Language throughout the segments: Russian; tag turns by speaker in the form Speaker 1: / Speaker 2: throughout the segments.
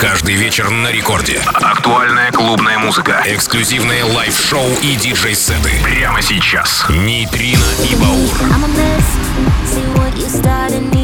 Speaker 1: Каждый вечер на Рекорде. Актуальная клубная музыка. Эксклюзивные лайв-шоу и диджей-сеты. Прямо сейчас. Neitrino и Baur. I'm a mess. See what you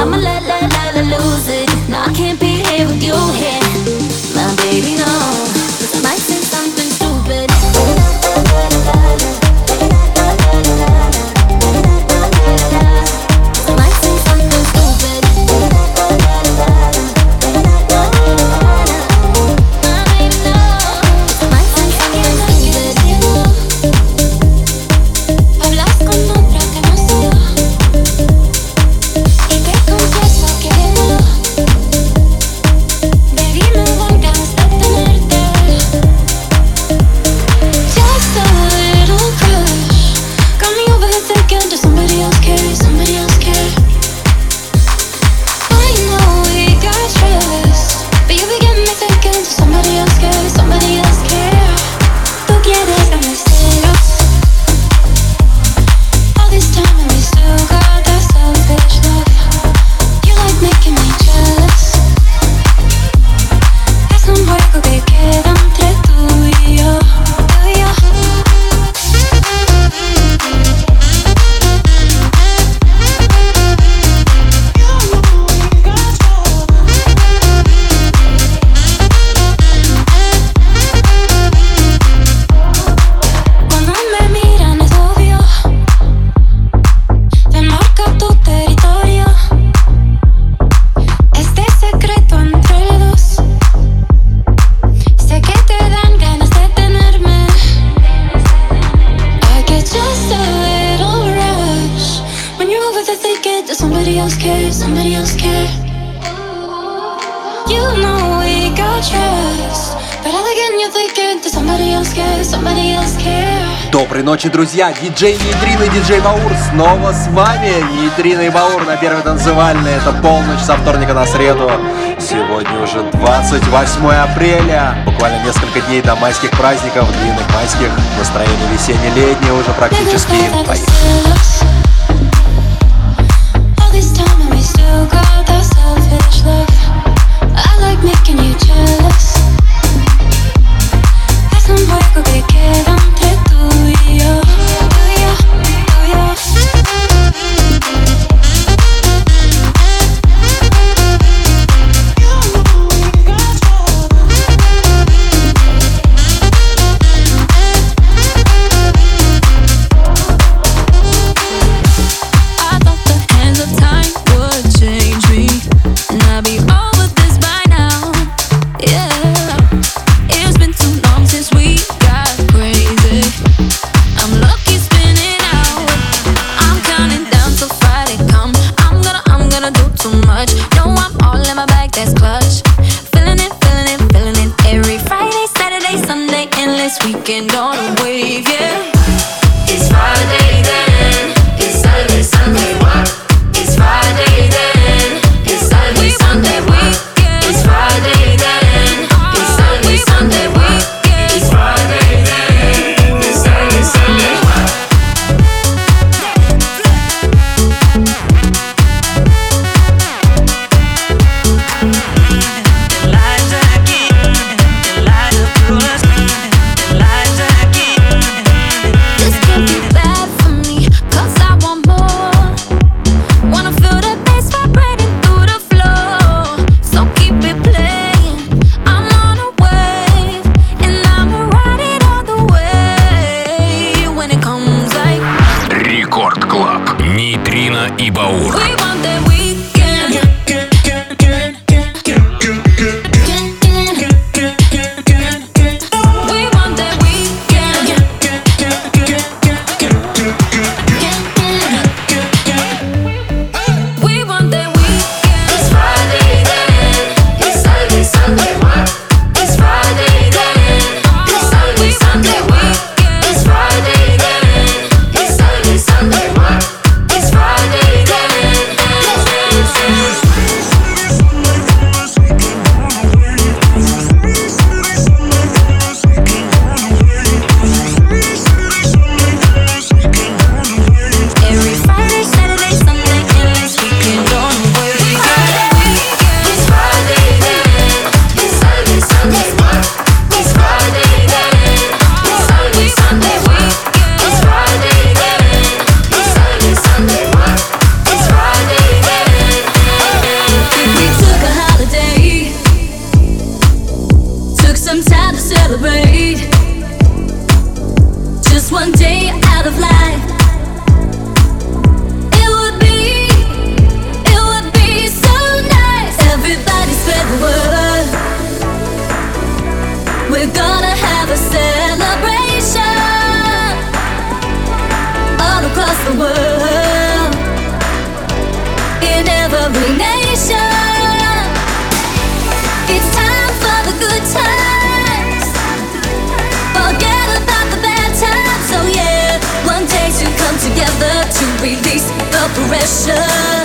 Speaker 1: I'ma let, let, let, lose it.
Speaker 2: Доброй ночи, друзья! Диджей Нитрин и диджей Баур снова с вами! Нитрин и Баур на первой танцевальной. Это полночь со вторника на среду. Сегодня уже 28 апреля. Буквально несколько дней до майских праздников, длинных майских. Настроение весенне-летнее уже практически. Поехали.
Speaker 1: every nation. It's time for the good times. Forget about the bad times. Oh yeah, one day to come together to release the pressure.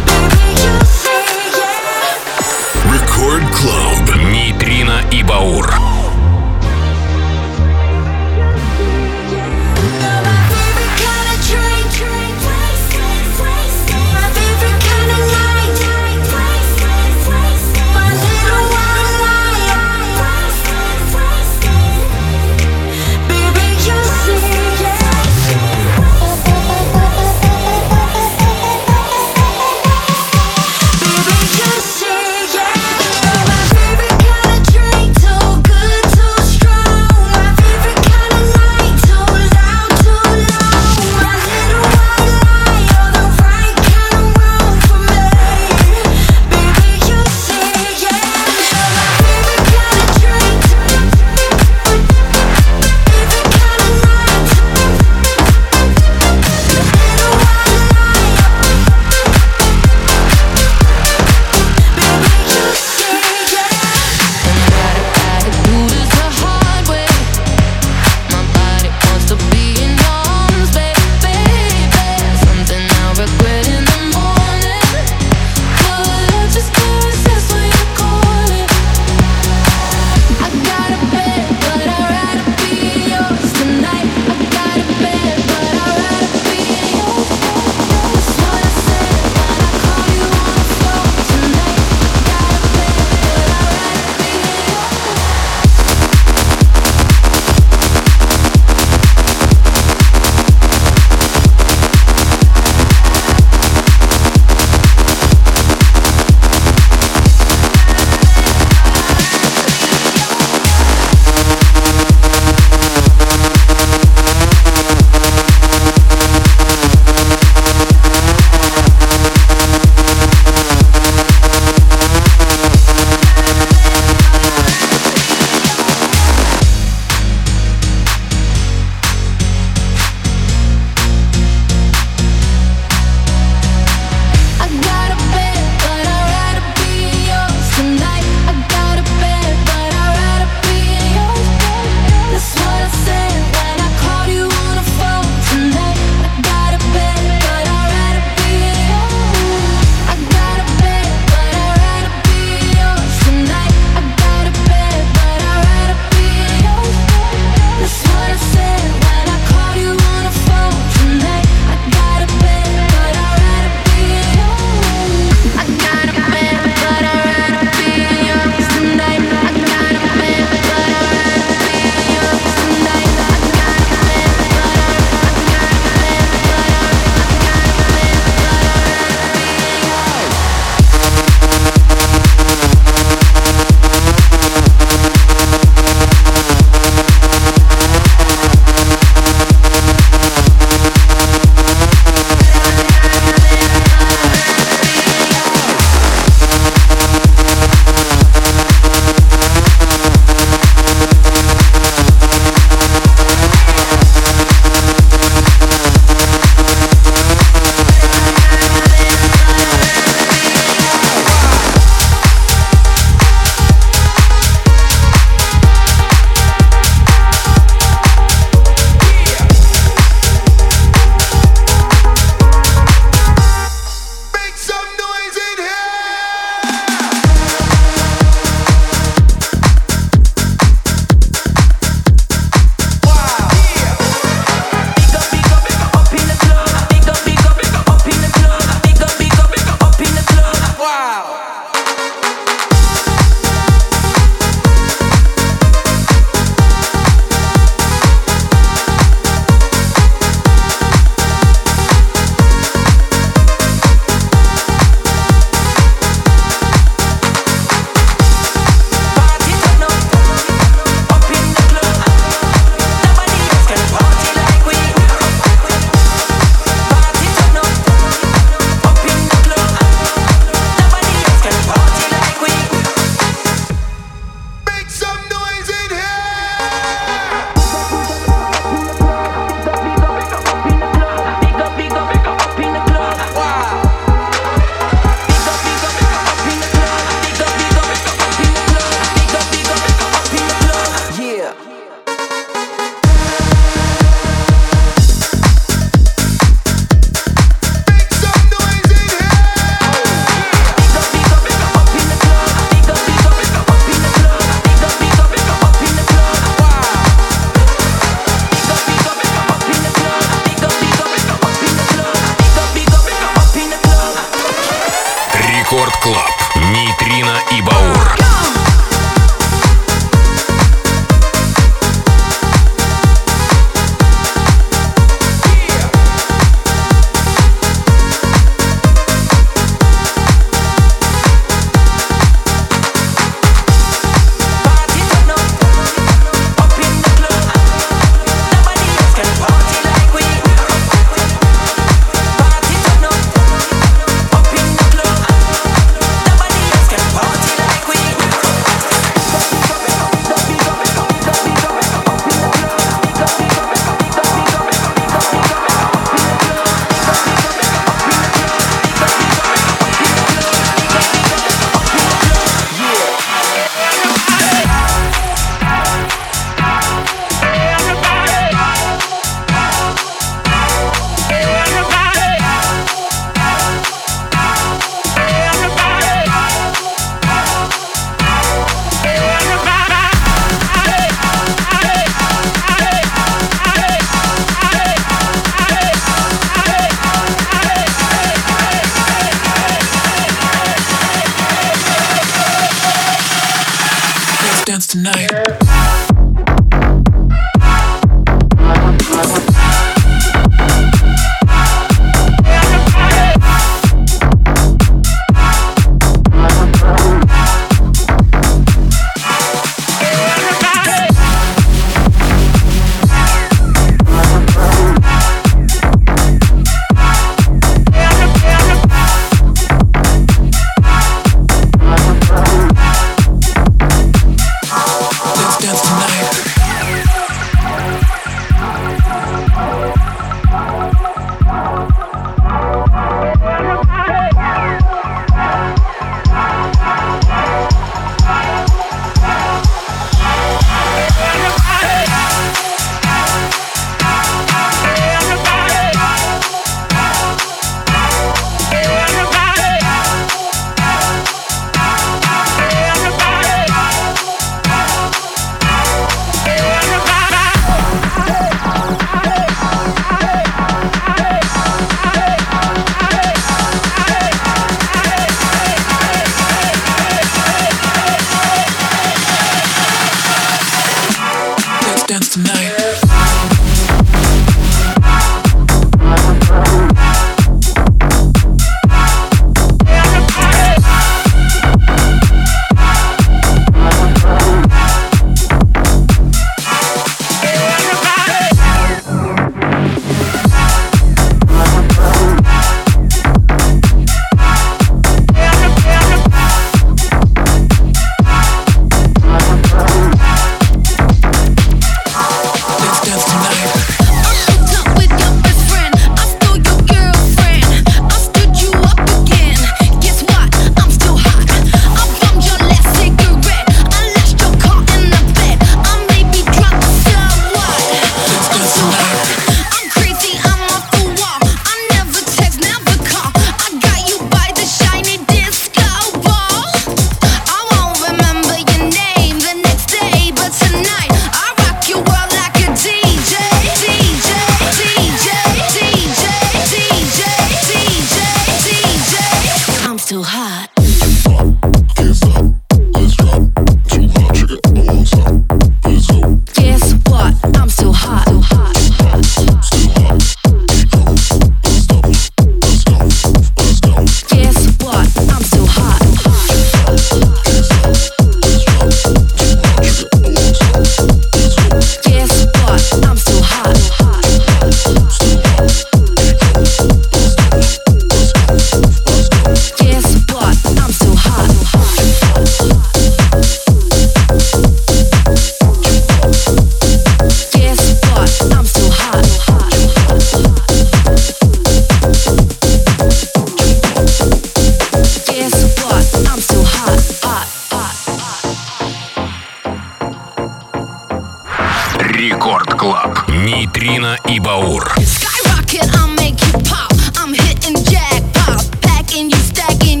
Speaker 1: Рекорд Клаб. Нейтрино и Баур. Skyrocket, I'll make you
Speaker 3: pop. I'm hitting jackpot. Packing you,
Speaker 4: stacking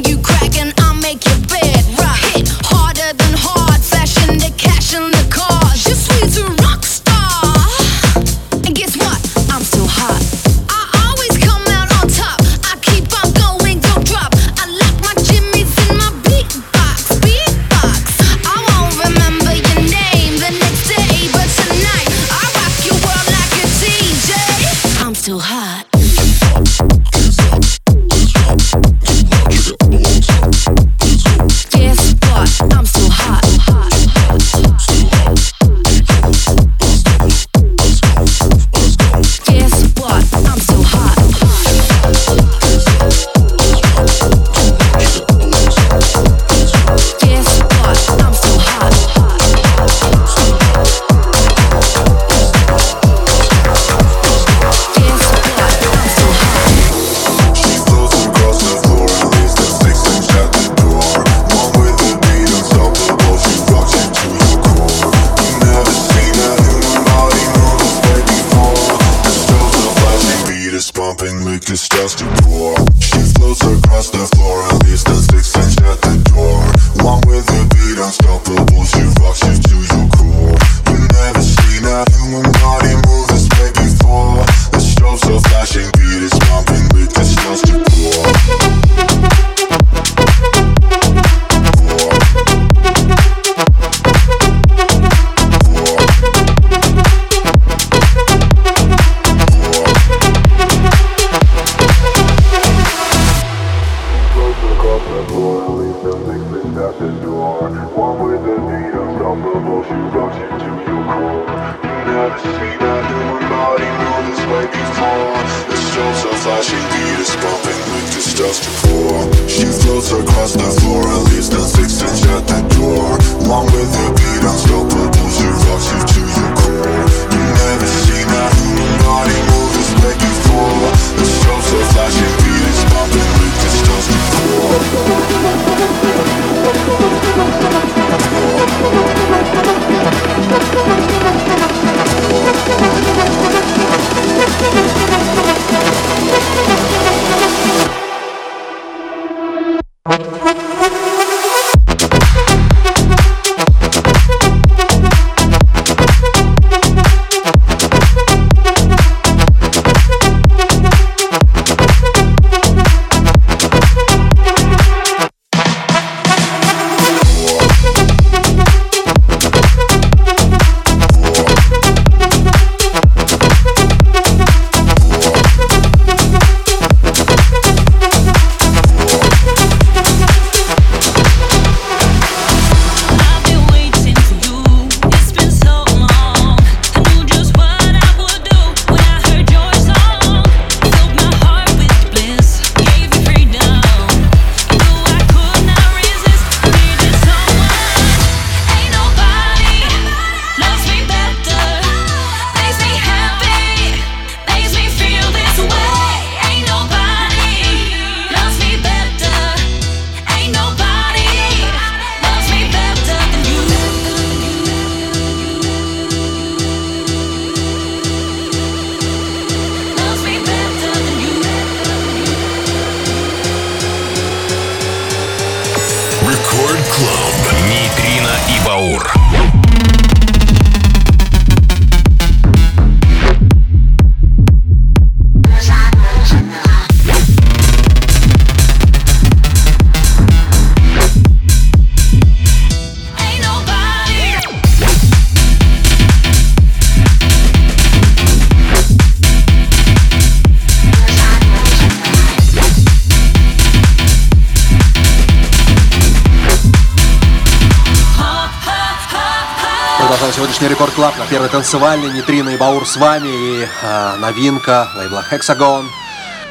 Speaker 4: Егор Клапна, первый танцевальный, Нитрина и Баур с вами, и э, новинка лейбла Hexagon,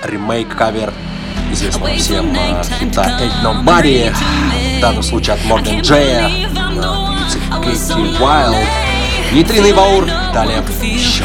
Speaker 4: ремейк, кавер известного всем э, хита Ain't Nobody, в данном случае от Морган Джея, на певице Кейти Уайлд. Нитрина и Баур, далее еще.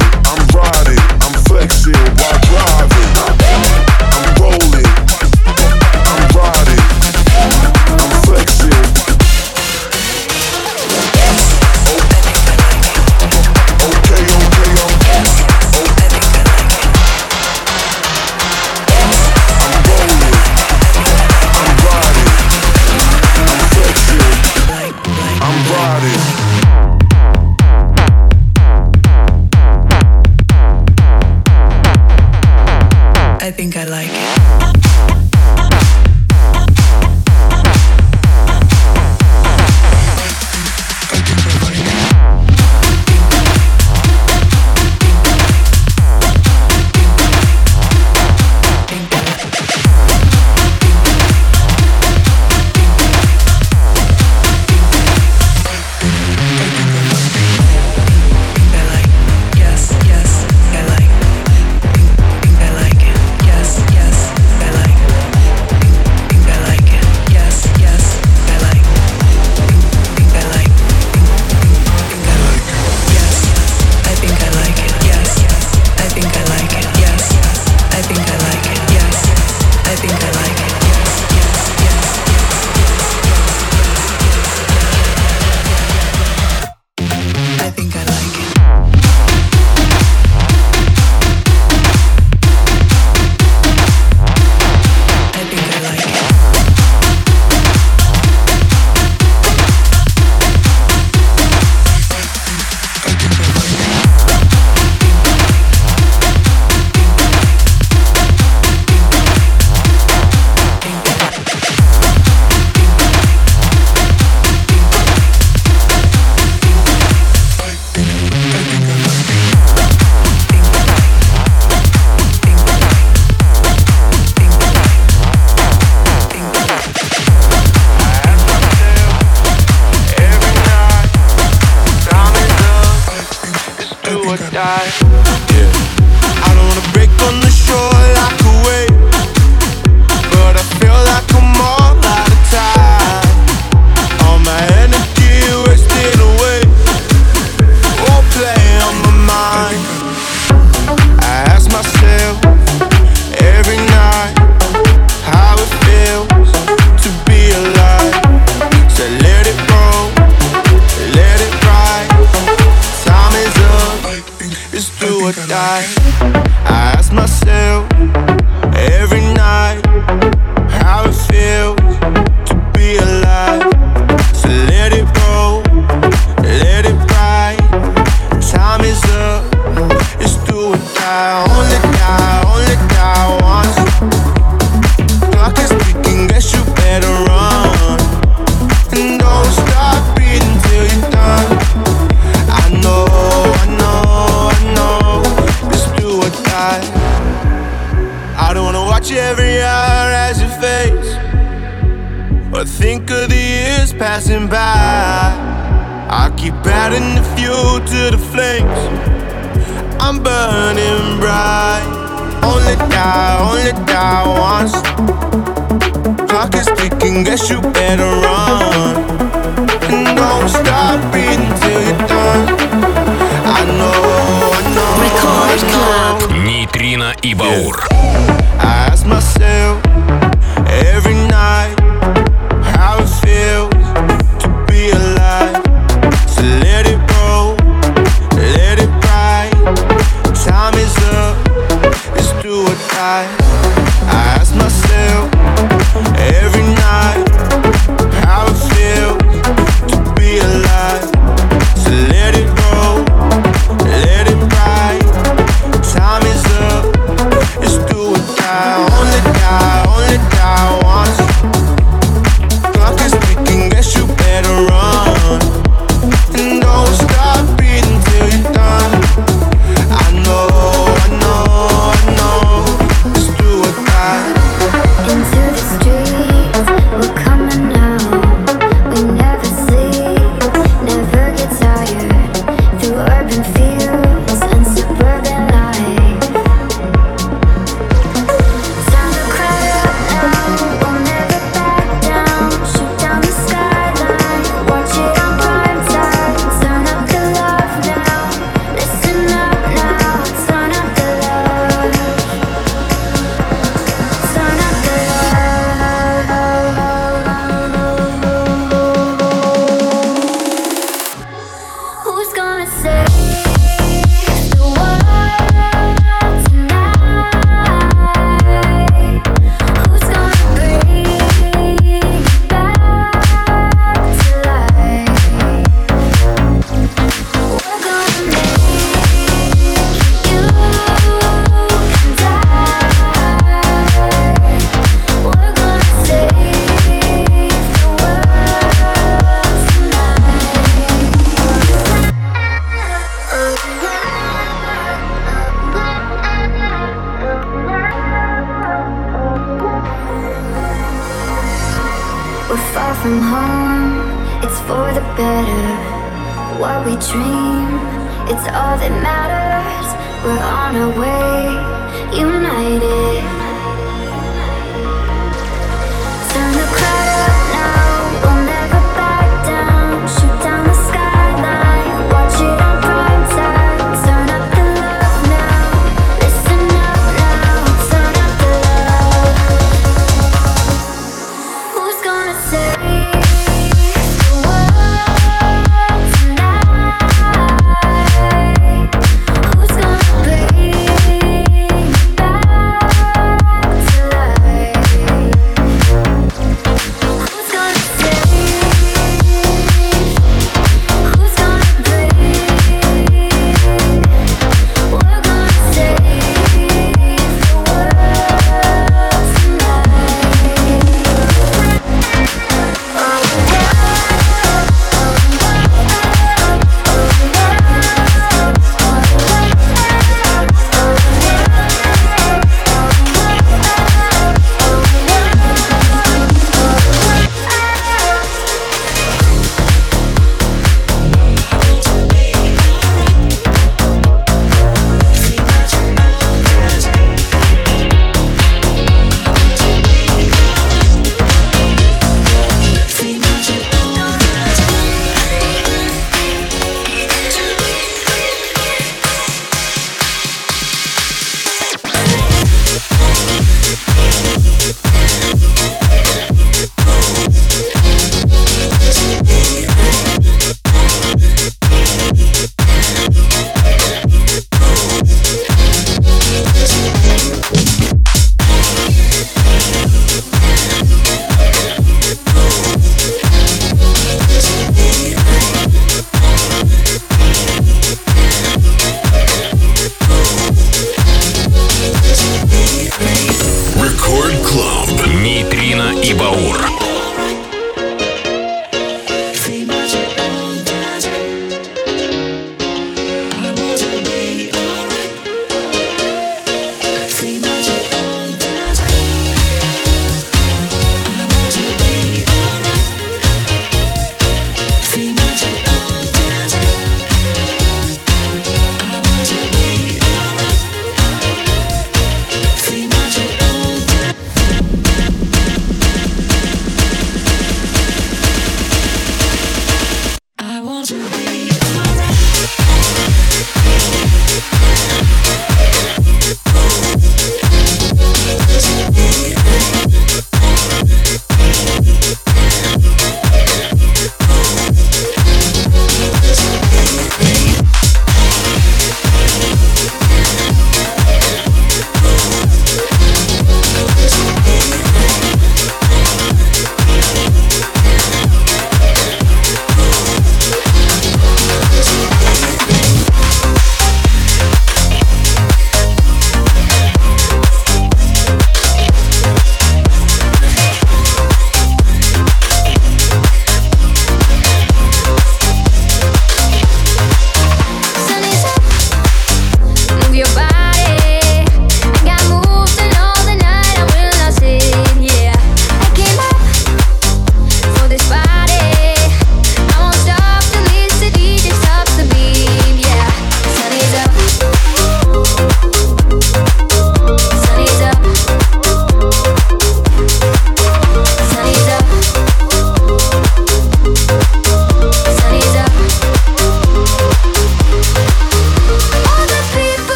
Speaker 5: guess you better run and don't stop reading till you're done. I know, I know.
Speaker 6: Record
Speaker 7: Club.
Speaker 6: Нейтрино и Баур.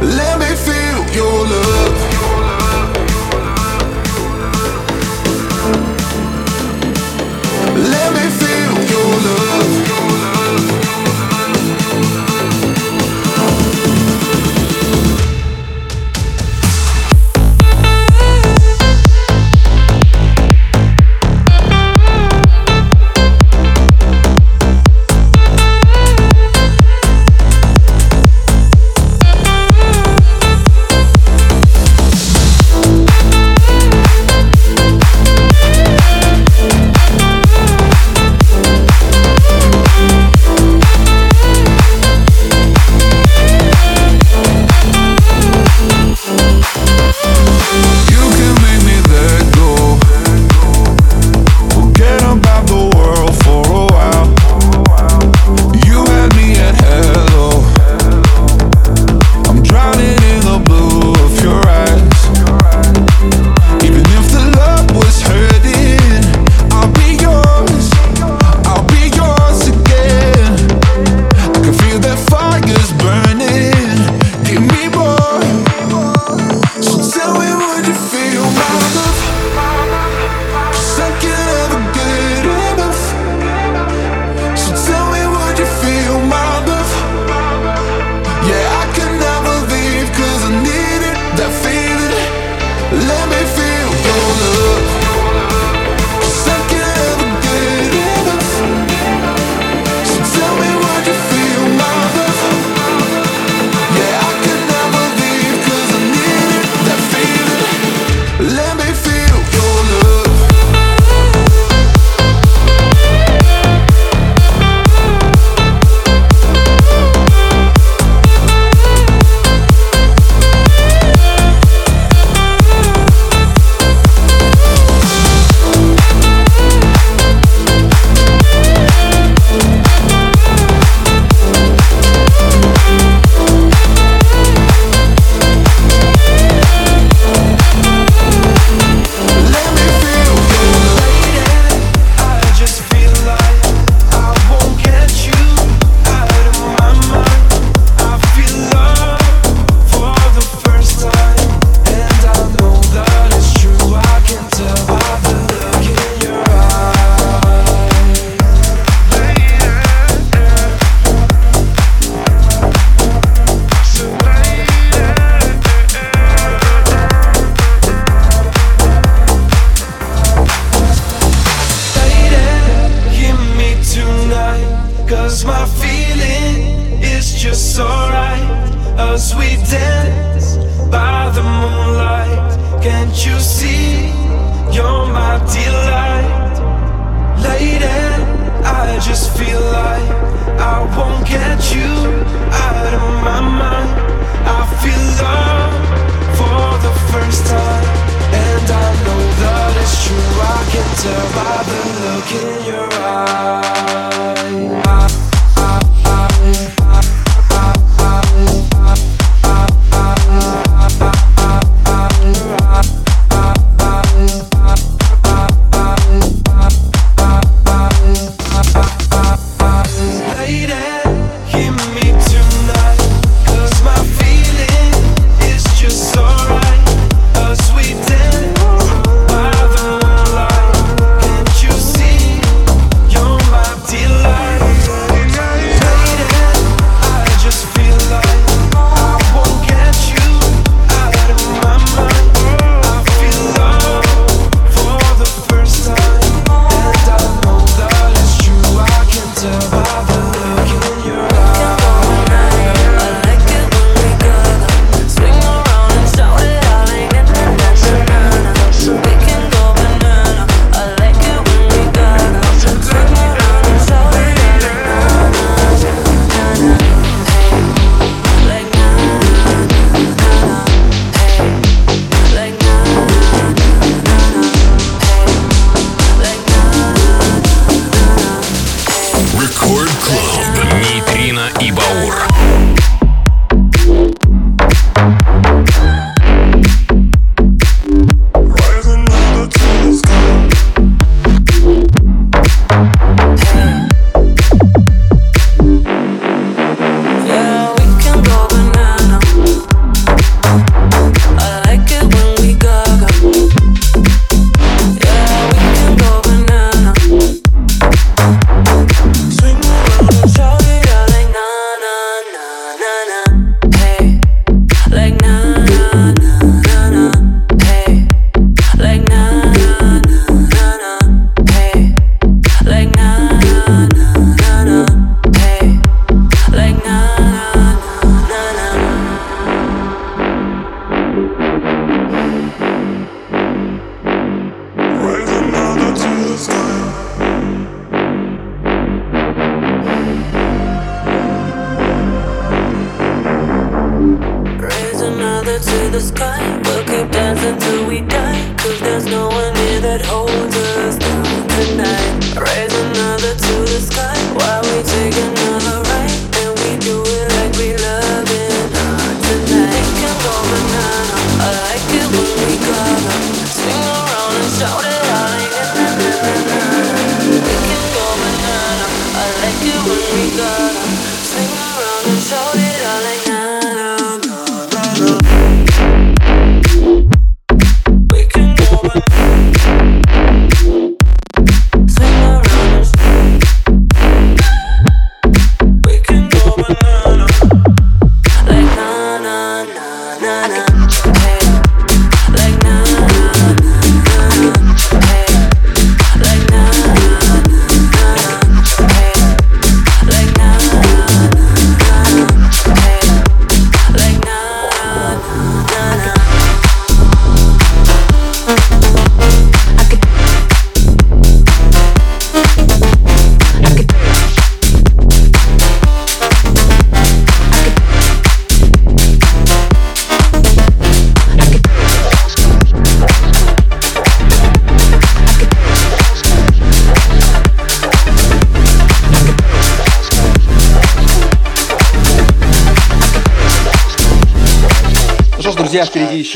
Speaker 7: Let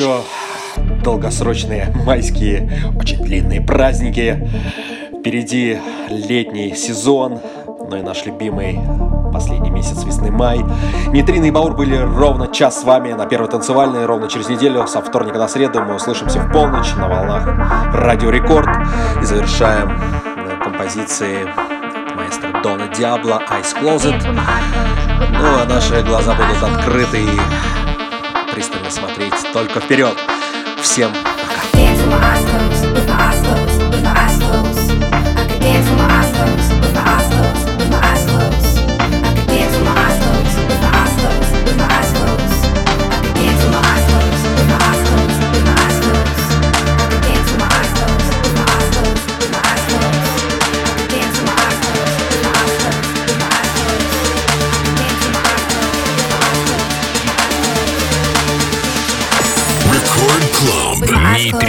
Speaker 2: еще долгосрочные майские, очень длинные праздники. Впереди летний сезон, ну и наш любимый последний месяц весны май. Нейтрино и Баур были ровно час с вами на первой танцевальной, ровно через неделю, со вторника на среду. Мы услышимся в полночь на волнах Радио Рекорд и завершаем э, композиции маэстро Дона Диабло «Ice Closet». Ну, а наши глаза будут открыты и пристально смотреть только вперед. Всем пока.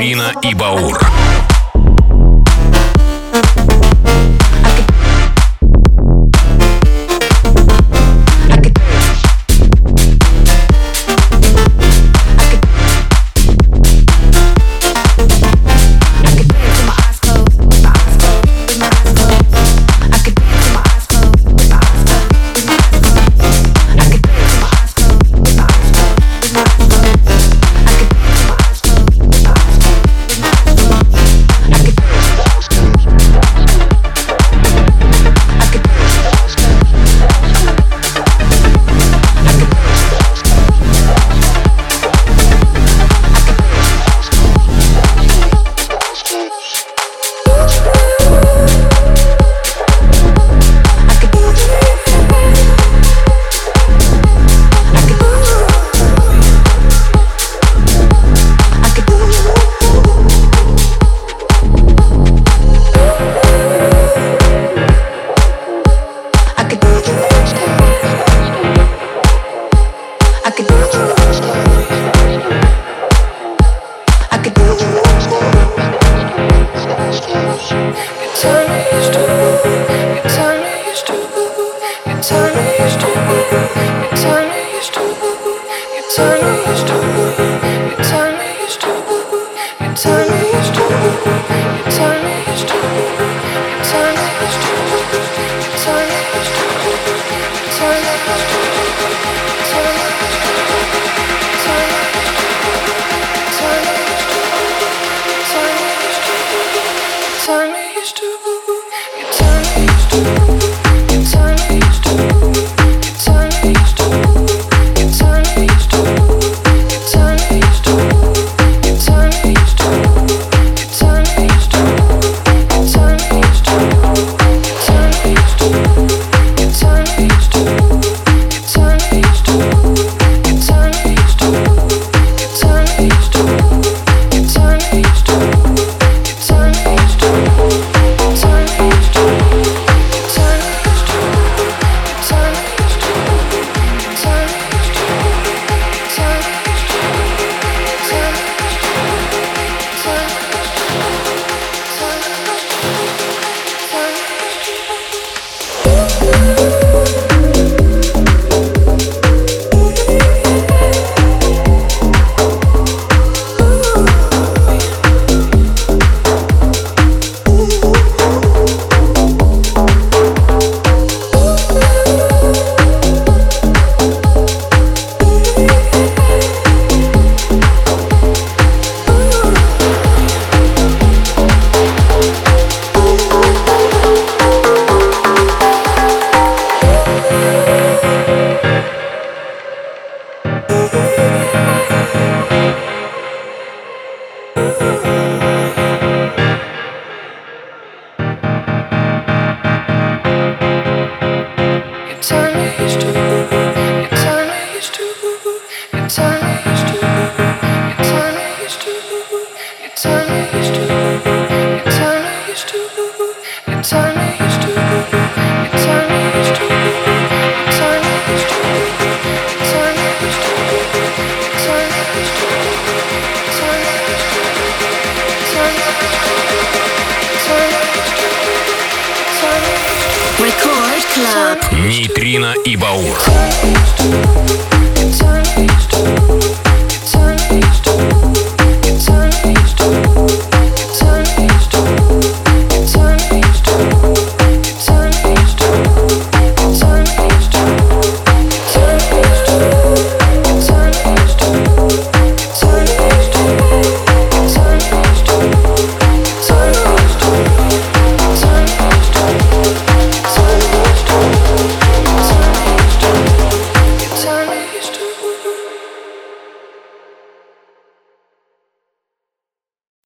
Speaker 8: Нейтрино и Баур.